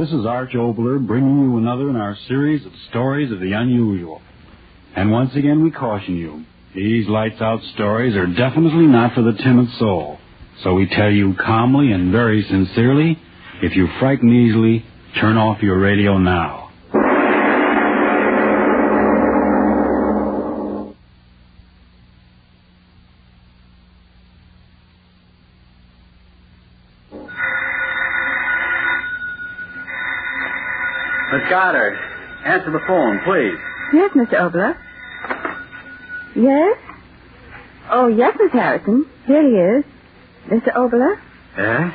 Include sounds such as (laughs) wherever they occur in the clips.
This is Arch Oboler bringing you another in our series of stories of the unusual. And once again, we caution you. These lights out stories are definitely not for the timid soul. So we tell you calmly and very sincerely, if you frighten easily, turn off your radio now. Goddard, answer the phone, please. Yes, Mr. Oboler. Yes? Oh, yes, Miss Harrison. Here he is. Mr. Oboler? Yes?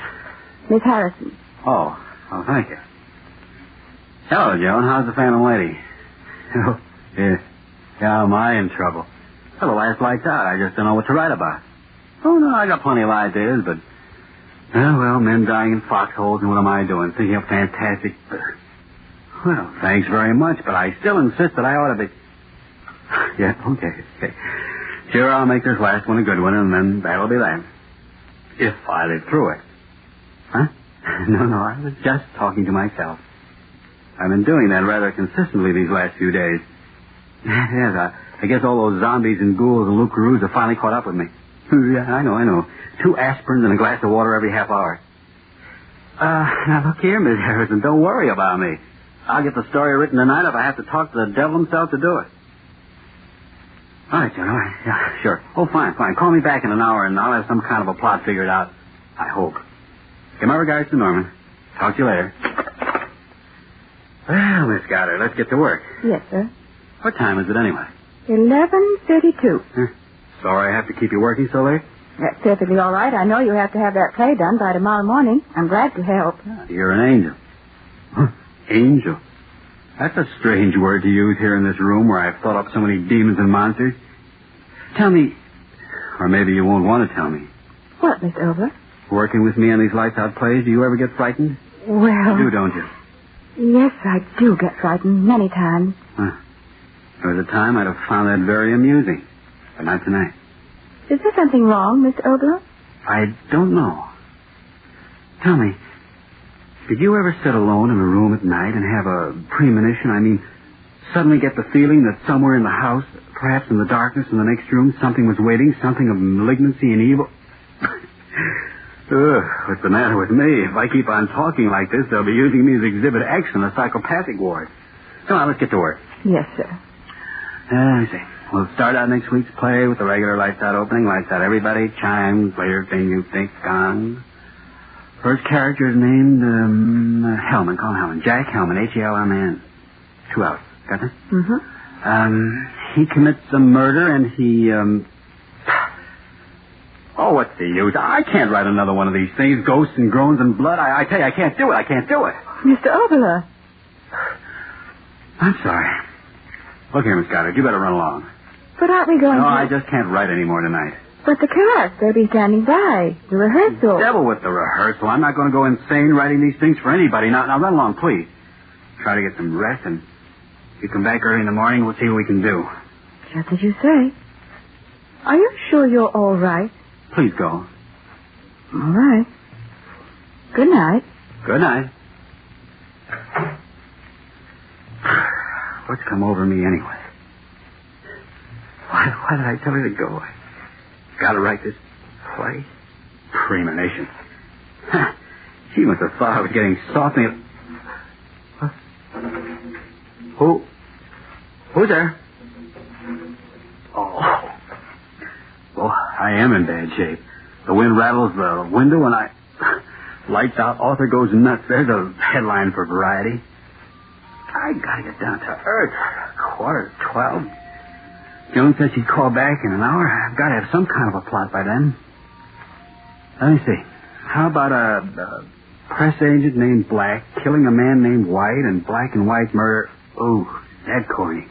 Miss Harrison. Oh, oh, thank you. Hello, Joan. How's the phantom lady? Oh, (laughs) yeah. Yeah, am I in trouble? Well, the last light's out. I just don't know what to write about. Oh, no, I got plenty of ideas, but... Oh, well, men dying in foxholes, and what am I doing? Thinking of fantastic... Well, thanks very much, but I still insist that I ought to be... (sighs) Yeah, okay, okay. Sure, I'll make this last one a good one, and then that'll be that. If I live through it. Huh? (laughs) No, no, I was just talking to myself. I've been doing that rather consistently these last few days. (laughs) yes, I, I guess all those zombies and ghouls and loup-garous have finally caught up with me. (laughs) yeah, I know, I know. Two aspirins and a glass of water every half hour. Uh, now look here, Miss Harrison, don't worry about me. I'll get the story written tonight if I have to talk to the devil himself to do it. All right, Joan, all right. Yeah, sure. Oh, fine, fine. Call me back in an hour and I'll have some kind of a plot figured out. I hope. Give my regards to Norman. Talk to you later. Well, Miss Goddard, let's get to work. Yes, sir. What time is it anyway? 11.32. Huh? Sorry I have to keep you working so late? That's perfectly all right. I know you have to have that play done by tomorrow morning. I'm glad to help. You're an angel. Huh, angel. That's a strange word to use here in this room where I've thought up so many demons and monsters. Tell me, or maybe you won't want to tell me. What, Miss Oboler? Working with me on these lights out plays, do you ever get frightened? Well... You do, don't you? Yes, I do get frightened many times. Huh. There was a time I'd have found that very amusing, but not tonight. Is there something wrong, Miss Oboler? I don't know. Tell me, did you ever sit alone in a room at night and have a premonition? I mean, suddenly get the feeling that somewhere in the house, perhaps in the darkness in the next room, something was waiting, something of malignancy and evil? (laughs) Ugh, what's the matter with me? If I keep on talking like this, they'll be using me as Exhibit X in a psychopathic ward. Come on, let's get to work. Yes, sir. Uh, let me see. We'll start out next week's play with the regular lights out opening. Lights out everybody. Chimes, later thing you think, gong. First character is named um, Hellman. Call him Hellman. Jack Hellman. H-E-L-M-A-N. Two hours. Got that? Mm-hmm. Um, he commits a murder and he, um... Oh, what's the use? I can't write another one of these things. Ghosts and groans and blood. I, I tell you, I can't do it. I can't do it. Mr. Oboler. I'm sorry. Look here, Miss Goddard. You better run along. But aren't we going No, to... I just can't write any more tonight. But the cast, they'll be standing by. The rehearsal. Devil with the rehearsal. I'm not going to go insane writing these things for anybody. Now, now run along, please. Try to get some rest, and if you come back early in the morning, we'll see what we can do. Just as you say. Are you sure you're all right? Please go. All right. Good night. Good night. What's come over me anyway? Why, why did I tell her to go? Gotta write this play. Premonition. She must have thought I was getting soft. and- Huh? Who? Who's there? Oh. Well, I am in bad shape. The wind rattles the window and I... (laughs) Lights out, author goes nuts. There's a headline for Variety. I gotta get down to earth. Quarter to twelve. Joan said she'd call back in an hour. I've got to have some kind of a plot by then. Let me see. How about a, a press agent named Black killing a man named White and Black and White murder? Oh, that corny.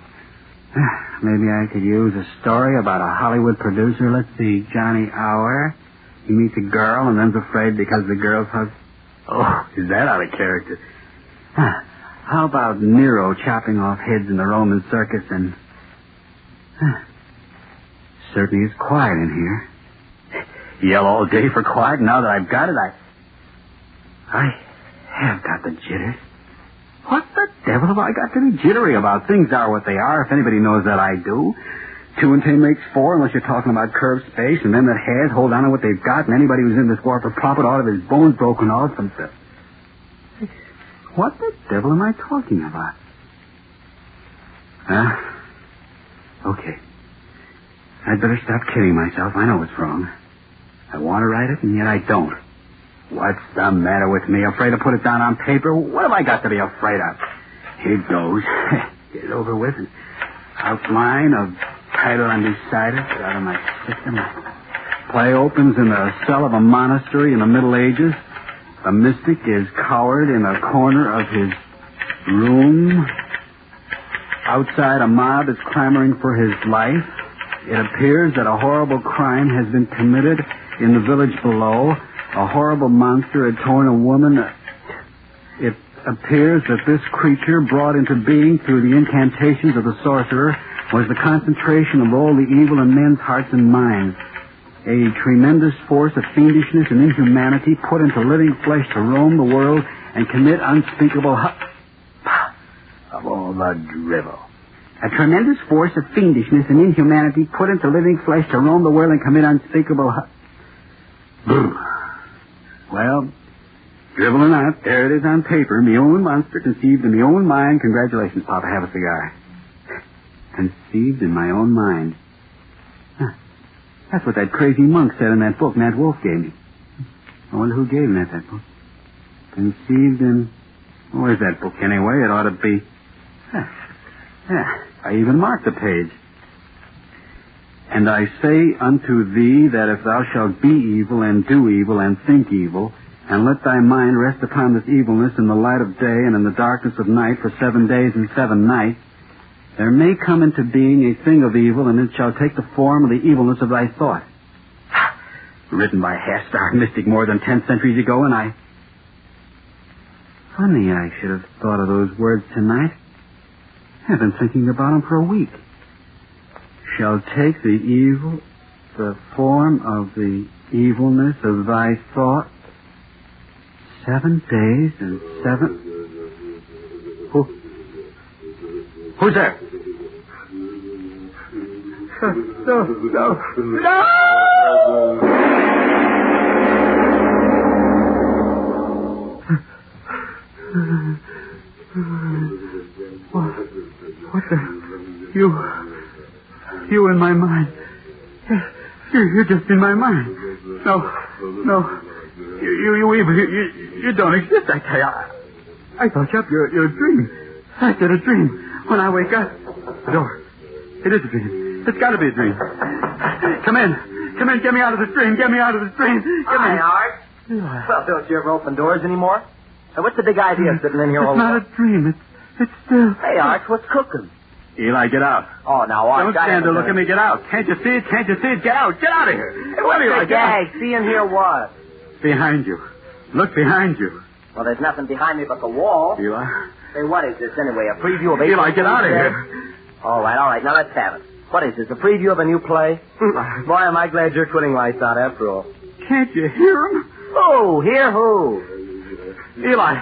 (sighs) Maybe I could use a story about a Hollywood producer. Let's see, Johnny Hour. He meets a girl and then's afraid because the girl's husband. Oh, is that out of character? (sighs) How about Nero chopping off heads in the Roman circus and. Huh. Certainly is quiet in here. Yell all day for quiet. Now that I've got it, I. I have got the jitters. What the devil have I got to be jittery about? Things are what they are, if anybody knows that I do. Two and ten makes four, unless you're talking about curved space, and them that has hold on to what they've got, and anybody who's in this war for profit ought to have his bones broken off and stuff. What the devil am I talking about? Huh? Okay. I'd better stop kidding myself. I know what's wrong. I want to write it, and yet I don't. What's the matter with me? Afraid to put it down on paper? What have I got to be afraid of? Here goes. (laughs) Get it over with. And outline of title undecided. Out of my system. Play opens in the cell of a monastery in the Middle Ages. A mystic is cowered in a corner of his room. Outside, a mob is clamoring for his life. It appears that a horrible crime has been committed in the village below. A horrible monster had torn a woman. It appears that this creature, brought into being through the incantations of the sorcerer, was the concentration of all the evil in men's hearts and minds. A tremendous force of fiendishness and inhumanity put into living flesh to roam the world and commit unspeakable hu- all the drivel. A tremendous force of fiendishness and inhumanity put into living flesh to roam the world and commit unspeakable hu- Well, drivel or not, there it is on paper. Me own monster conceived in me own mind. Congratulations, Papa. Have a cigar. Conceived in my own mind. Huh. That's what that crazy monk said in that book Nat Wolf gave me. I wonder who gave Nat that book. Conceived in. Where's that book anyway? It ought to be. Huh. Yeah, I even marked the page. And I say unto thee that if thou shalt be evil and do evil and think evil, and let thy mind rest upon this evilness in the light of day and in the darkness of night for seven days and seven nights, there may come into being a thing of evil, and it shall take the form of the evilness of thy thought. (sighs) Written by a half-starved mystic more than ten centuries ago, and I... Funny I should have thought of those words tonight. I've been thinking about him for a week. Shall take the evil, the form of the evilness of thy thought. Seven days and seven... Who? Who's there? No, no, no! You. You in my mind. You're, you're just in my mind. No, no. You, you, you. You, you, don't exist, I tell you. I, I thought you up. You're, you're a dream. I said a dream. When I wake up. The door. It is a dream. It's got to be a dream. Come in. Come in. Get me out of this dream. Get me out of this dream. Get Hi, me. Art. Well, don't you ever open doors anymore? Now, what's the big idea sitting in here all It's not a dream. It's, it's still. Hey, Art, what's cooking? Eli, get out. Oh, now, I Don't stand there. haven't Look at me. Get out. Can't you see it? Can't you see it? Get out. Get out of here. Hey, Eli, the get out. gag? See in here what? Behind you. Look behind you. Well, there's nothing behind me but the wall. Eli. Say, what is this anyway? A preview of Eli, get out of here. All right, all right. Now let's have it. What is this? A preview of a new play? (laughs) Boy, am I glad you're quitting lights out after all. Can't you hear him? Who? Oh, hear who? Eli,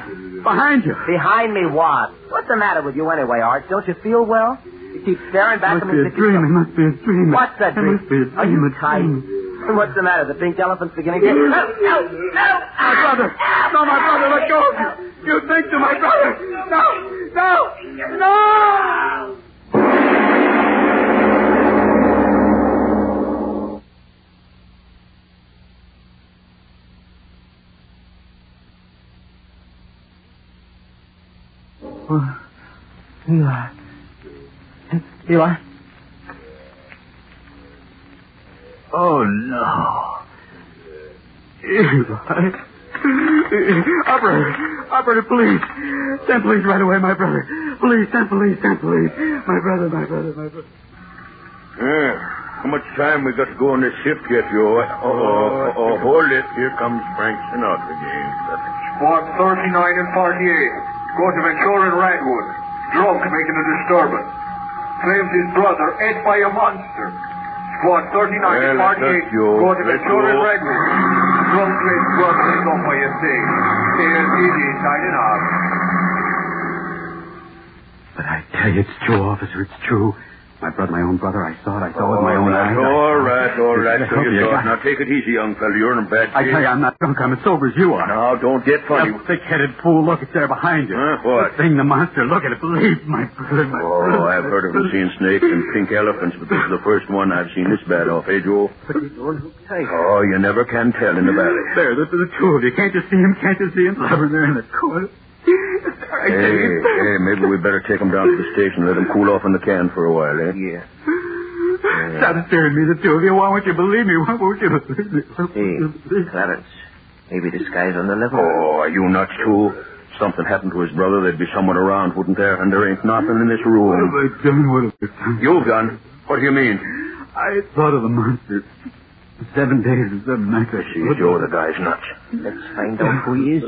behind you. Behind me what? What's the matter with you anyway, Art? Don't you feel well? You keep staring back at me. a as if dream. It must be a dream. What's that It dream? must be a dream. Are you a dream. What's the matter? The pink elephant's beginning to... No, no, no! My brother. No, my brother, let go of me. You think to my brother. No, no, no! Eli. Eli. Oh, no. Eli. Operator, operator, please. Send police right away, my brother. Please, send police, send police. My brother, my brother, my brother. Yeah. How much time we got to go on this shift yet, yo? Oh, oh, oh, oh, hold it. Here comes Frank Sinatra again. Squad 39 and 48. Go to Ventura and Redwood. Drunk making a disturbance. Claims his brother ate by a monster. Squad 39 and Well, let 48. go. Go to Let's Ventura and go. Redwood. Drunk claims brother is off by a thing. KLTD signing off. But I tell you, it's true, officer. It's true. My brother, my own brother, I saw it. I saw it with my own eyes. All right, all right. I So you you. Now take it easy, young fella. You're in a bad I tell you, I'm not drunk. I'm as sober as you are. Now, don't get funny. That thick-headed fool, look, it's there behind you. Huh? What? The thing, the monster. Look at it. Believe my brother, my. Oh, I've heard of them seeing snakes and pink elephants, but this is the first one I've seen this bad off, eh, Joe? Oh, you never can tell in the valley. There, the, the two of you. Can't you see him? Can't you see him? Blubbering there in the corner. I Hey, hey, maybe we better take him down to the station and let him cool off in the can for a while, eh? Yeah. Stop staring me, the two of you. Why won't you believe me? Why won't you believe me? Hey, Clarence. Maybe this guy's on the level. Oh, are you nuts, too? Something happened to his brother, there'd be someone around, wouldn't there? And there ain't nothing in this What have room. I done? What have I done? You've done? What do you mean? I thought of the monster. Seven days is seven matter. I See, Joe, the guy's nuts. Let's find out who he is.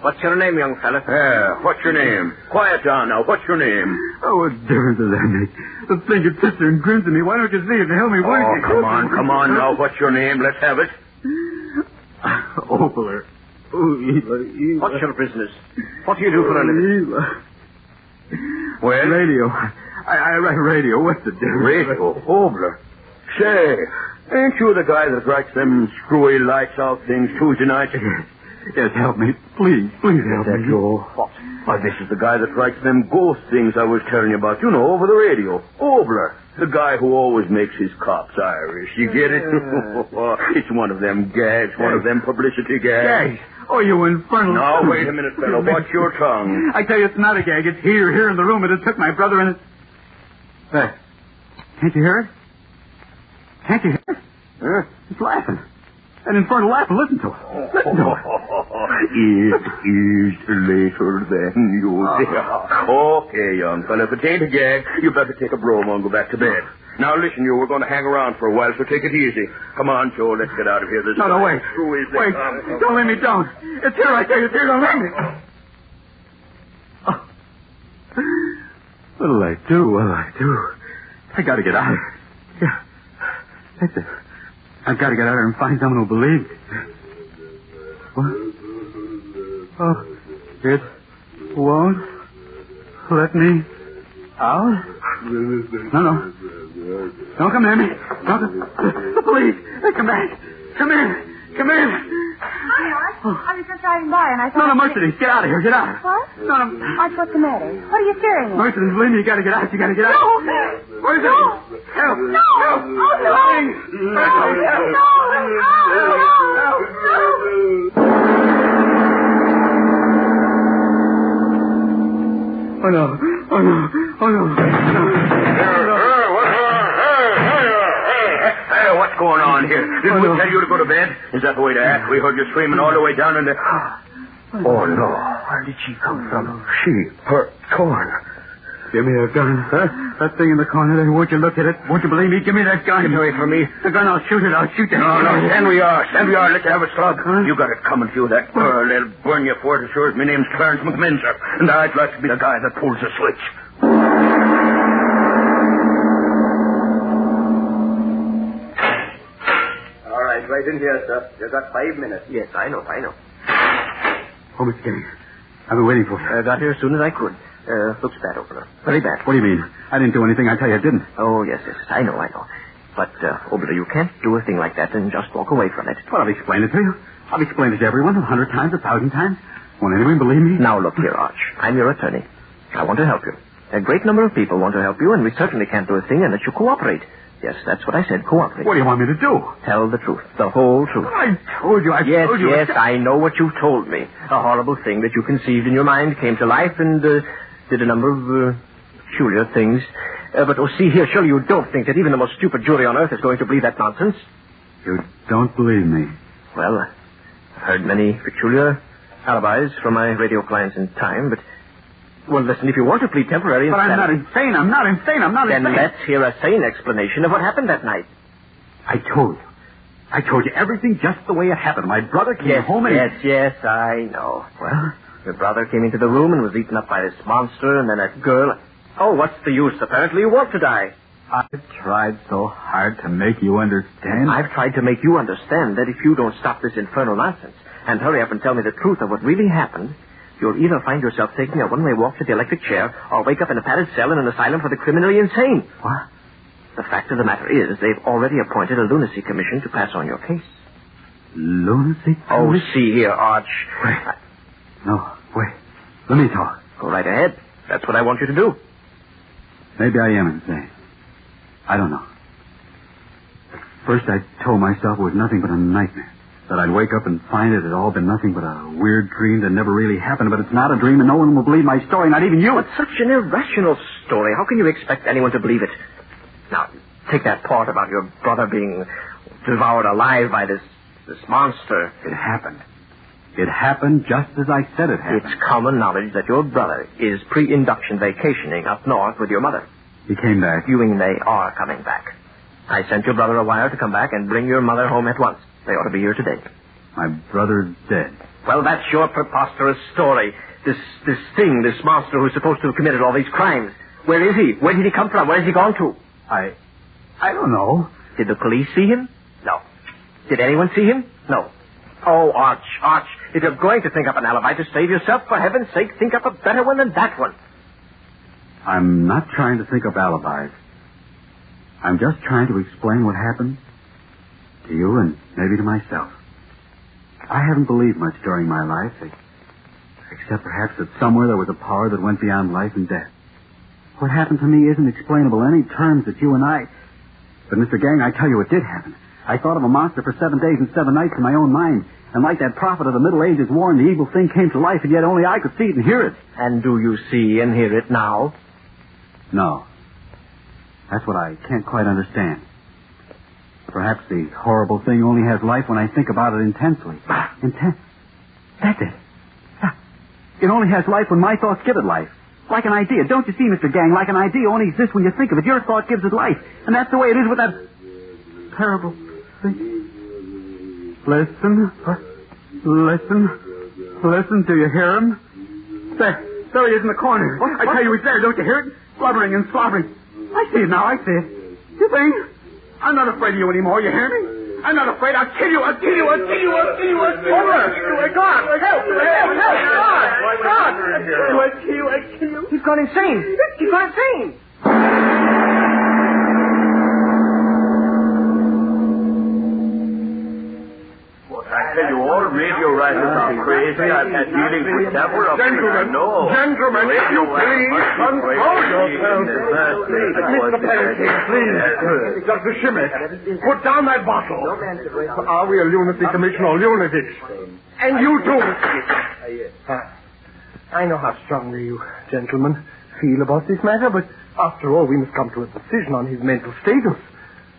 What's your name, young fella? Yeah, what's your name? Quiet down now. What's your name? Oh, what difference does that make? The thing that sits and grins at me. Why don't you see it and help me? Why Oh, don't you... come on, come on now. (laughs) What's your name? Let's have it. Oboler. Oh, Eli, Eli. What's your business? What do you do for a living? Eli. Well? Radio. I, I write radio. What's the difference? Radio. Oboler. Say, ain't you the guy that writes them screwy lights out things Tuesday nights? (laughs) Yes, help me. Please, please help That me. Joe? What? Why, this is the guy that writes them ghost things I was telling you about, you know, over the radio. Oboler. The guy who always makes his cops Irish. You get it? (laughs) it's one of them gags, one of them publicity gags. Gag. Oh, you infernal... Now, wait a minute, fellow. Watch your tongue. (laughs) I tell you, it's not a gag. It's here, here in the room. It has took my brother and it... Hey, can't you hear it? Can't you hear? Huh? It's laughing. That infernal laughing. Listen to it. Listen to it. (laughs) it is later than you uh-huh. think. Okay, young fella, if it ain't a gag, you better take a bromo and go back to bed. Now listen, you, we're going to hang around for a while, so take it easy. Come on, Joe, let's get out of here. This No, no, wait. Who is this? Wait. Um, don't let me down. It's here, I tell you. It's here. Don't let me. Oh. What'll I do? What'll I do? I gotta get out of here. Yeah. I've got to get out of here and find someone who'll believe me. What? Oh, it won't let me out? No, no. Don't come near me. Don't come. The police. Come back. Come in. Come in. Hi, Mark. Oh. I was just driving by and I No, thought... no, Mercedes. Get out of here. Get out. What? No, no. Mark, what's the matter? What are you staring at? Mercedes, believe me, you got to get out. You got to get out. No. Where's it? No. Help. No. Help. Oh, no. Please. No. Help. No. No. No. Oh, no. Oh, no. Oh, no. No. What's going on here? Didn't oh, we tell you to go to bed? Is that the way to act? Mm. We heard you screaming all the way down in the... Ah. Oh, no. Where did she come from? She, her, torn. Give me a gun. Huh? That thing in the corner there. Won't you look at it? Won't you believe me? Give me that gun. Get away from me. The gun, I'll shoot it. I'll shoot it. No, no, stand we are. Stand we are. Let's have a slug. You got it coming to you, that girl. They'll burn you for it as sure as my name's Clarence McMinzer. And I'd like to be the guy that pulls the switch. All right, right in here, sir. You got five minutes. Yes, I know, I know. Oh, Mr. Kenny. I've been waiting for you. I got here as soon as I could. Uh, looks bad, Oboler. Very bad. What do you mean? I didn't do anything. I tell you, I didn't. Oh, yes, yes, I know, I know. But, uh, Oboler, you can't do a thing like that and just walk away from it. Well, I'll explain it to you. I've explained it to everyone a hundred times, a thousand times. Won't anyone believe me? Now, look here, Arch. I'm your attorney. I want to help you. A great number of people want to help you, and we certainly can't do a thing unless you cooperate. Yes, that's what I said, cooperate. What do you want me to do? Tell the truth, the whole truth. I told you. I Yes, told you. yes, yes, I know what you've told me. A horrible thing that you conceived in your mind came to life and uh, did a number of uh, peculiar things. Uh, but, oh, see here, surely you don't think that even the most stupid jury on earth is going to believe that nonsense? You don't believe me. Well, I've heard many peculiar alibis from my radio clients in time, but... Well, listen, if you want to plead temporary But I'm not insane. I'm not insane. I'm not insane. Then insane. let's hear a sane explanation of what happened that night. I told you. I told you everything just the way it happened. My brother came Yes, home and... yes, yes, I know. Well, your brother came into the room and was eaten up by this monster, and then that girl. Oh, what's the use? Apparently, you want to die. I've tried so hard to make you understand. I've tried to make you understand that if you don't stop this infernal nonsense and hurry up and tell me the truth of what really happened, you'll either find yourself taking a one-way walk to the electric chair or wake up in a padded cell in an asylum for the criminally insane. What? The fact of the matter is, they've already appointed a lunacy commission to pass on your case. Lunacy? Commission? Oh, commission? see here, Arch. Wait. No, wait. Let me talk. Go right ahead. That's what I want you to do. Maybe I am insane. I don't know. At first, I told myself it was nothing but a nightmare. That I'd wake up and find it had all been nothing but a weird dream that never really happened. But it's not a dream, and no one will believe my story, not even you. It's such an irrational story. How can you expect anyone to believe it? Now, take that part about your brother being devoured alive by this this monster. It happened. It happened just as I said it happened. It's common knowledge that your brother is pre-induction vacationing up north with your mother. He came back. You mean they are coming back. I sent your brother a wire to come back and bring your mother home at once. They ought to be here today. My brother's dead. Well, that's your preposterous story. This this thing, this monster who's supposed to have committed all these crimes. Where is he? Where did he come from? Where has he gone to? I. I don't know. Did the police see him? No. Did anyone see him? No. Oh, Arch, Arch, if you're going to think up an alibi to save yourself, for heaven's sake, think up a better one than that one. I'm not trying to think of alibis. I'm just trying to explain what happened to you and maybe to myself. I haven't believed much during my life, except perhaps that somewhere there was a power that went beyond life and death. What happened to me isn't explainable in any terms that you and I. But, Mr. Gang, I tell you it did happen. I thought of a monster for seven days and seven nights in my own mind. And like that prophet of the Middle Ages warned, the evil thing came to life, and yet only I could see it and hear it. And do you see and hear it now? No. That's what I can't quite understand. Perhaps the horrible thing only has life when I think about it intensely. Intense. That's it. It only has life when my thoughts give it life. Like an idea. Don't you see, Mr. Gang? Like an idea only exists when you think of it. Your thought gives it life. And that's the way it is with that terrible thing. Listen. Listen. Listen. Do you hear him? There. There he is in the corner. I tell you, he's there. Don't you hear it? Blubbering and slobbering. I see it now. I see it. You think? I'm not afraid of you anymore. You hear me? I'm not afraid. I'll kill you. I'll kill you. I'll kill you. I'll kill you. I'll kill you. I'll kill you. My God. Help. Help. Help. God. God. I'll kill you. I'll kill you. I'll kill you. He's gone insane. He's gone insane. I tell you, all radio writers are crazy. I've had dealings with several of them. Gentlemen, no. gentlemen, if you please, compose yourselves. Mr. Pennington, please. Dr. Schimmick, put down that bottle. Are we a lunacy commission or lunatics? And you too, Mr. I know how strongly you gentlemen feel about this matter, but after all, we must come to a decision on his mental status.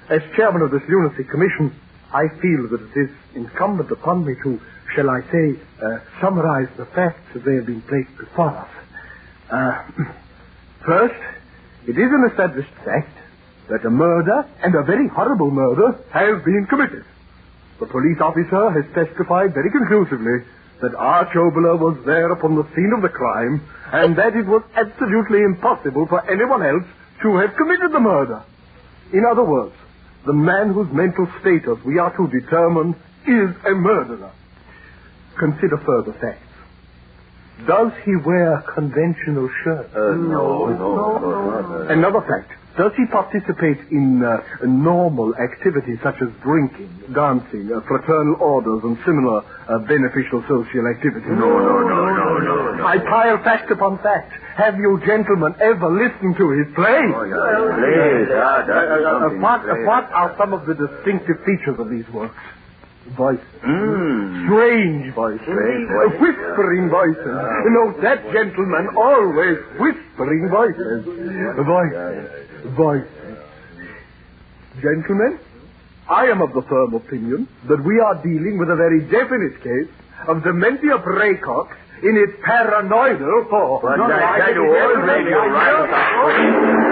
As chairman of this lunacy commission, I feel that it is incumbent upon me to, shall I say, uh, summarize the facts as they have been placed before us. Uh, (clears throat) first, it is an established fact that a murder, and a very horrible murder, has been committed. The police officer has testified very conclusively that Arch was there upon the scene of the crime, and (laughs) that it was absolutely impossible for anyone else to have committed the murder. In other words, the man whose mental status we are to determine is a murderer. Consider further facts. Does he wear conventional shirts? Uh, no, no, no. Another fact. Does he participate in uh, normal activities such as drinking, dancing, uh, fraternal orders, and similar uh, beneficial social activities? No, no, no, no, no, no. I pile fact upon fact. Have you gentlemen ever listened to his plays? Oh, yeah. Please, yeah, Uh, that's uh, what, great. what are some of the distinctive features of these works? Voices. Mm. Strange voices. Strange voices. Whispering voices. No, that gentleman always whispering voices. Voices. Voices. Gentlemen, I am of the firm opinion that we are dealing with a very definite case of dementia praecox in its paranoidal form. But I tell you already, you're right.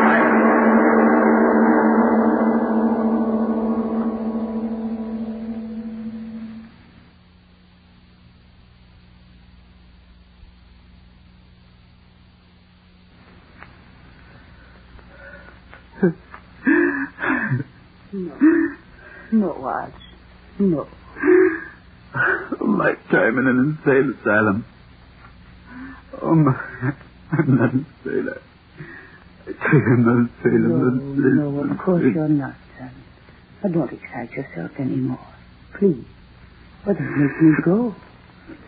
No, oh, Arch. No. A lifetime in an insane asylum. Oh, my. I'm not insane. I, I tell you, I'm not insane. No, I'm not insane. no, of course you're not, son. But don't excite yourself anymore. Please. But it makes me go.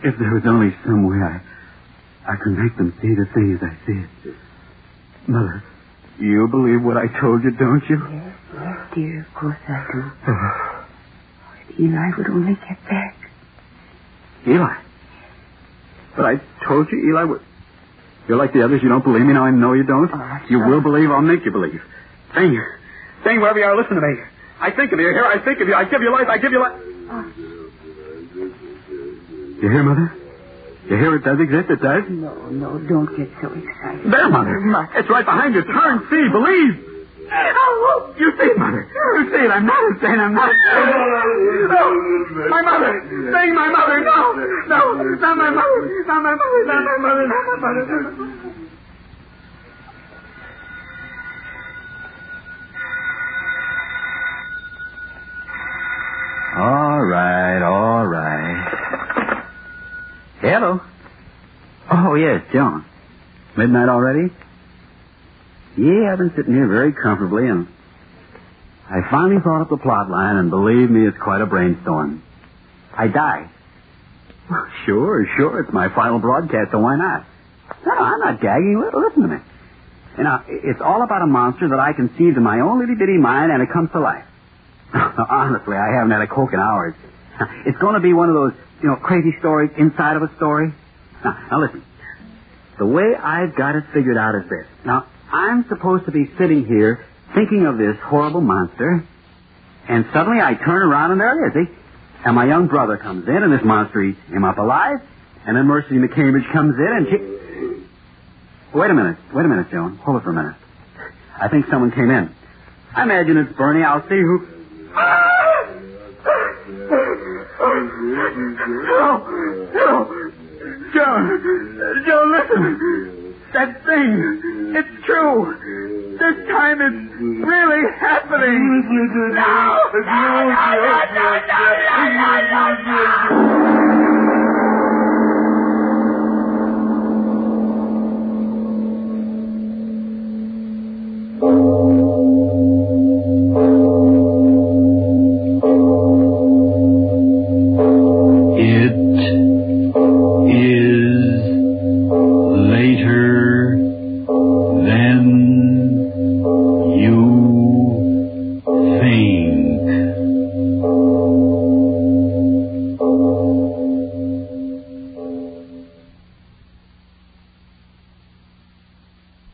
If there was only some way I, I could make them see the thing as I see it. Mother, you believe what I told you, don't you? Yes, yes, dear, of course I do. Oh. Eli would only get back. Eli. But I told you, Eli. What... You're like the others. You don't believe me. Now I know you don't. Oh, you will believe. I'll make you believe. Thing. Thing, wherever you are, listen to me. I think of you. Here, I think of you. I give you life. I give you life. Oh. You hear, Mother? You hear it does exist? It does? No, no, don't get so excited. There, Mother. Must. It's right behind you. Turn, see, believe. Oh, you see, Mother. You see it. I'm not insane. I'm not insane. No. My mother. Saying my mother. No. No. Not my mother. Not my mother. Not my mother. Not my mother. Not my mother. All right, all right. Hello. Oh, yes, Joan. Midnight already? Yeah, I've been sitting here very comfortably, and I finally thought up the plot line, and believe me, it's quite a brainstorm. I die. Sure, sure, it's my final broadcast, so why not? No, I'm not gagging. Listen to me. You know, it's all about a monster that I conceived in my own little bitty mind, and it comes to life. (laughs) Honestly, I haven't had a coke in hours. (laughs) It's going to be one of those, you know, crazy stories inside of a story. Now, now listen. The way I've got it figured out is this. Now, I'm supposed to be sitting here thinking of this horrible monster, and suddenly I turn around and there it is, see? And my young brother comes in, and this monster eats him up alive, and then Mercy McCambridge comes in, and she... Wait a minute. Wait a minute, Joan. Hold it for a minute. I think someone came in. I imagine it's Bernie. I'll see who... Hello! Hello! Joan! Joan, listen! that thing. It's true. This time it's really happening. No! no, no, no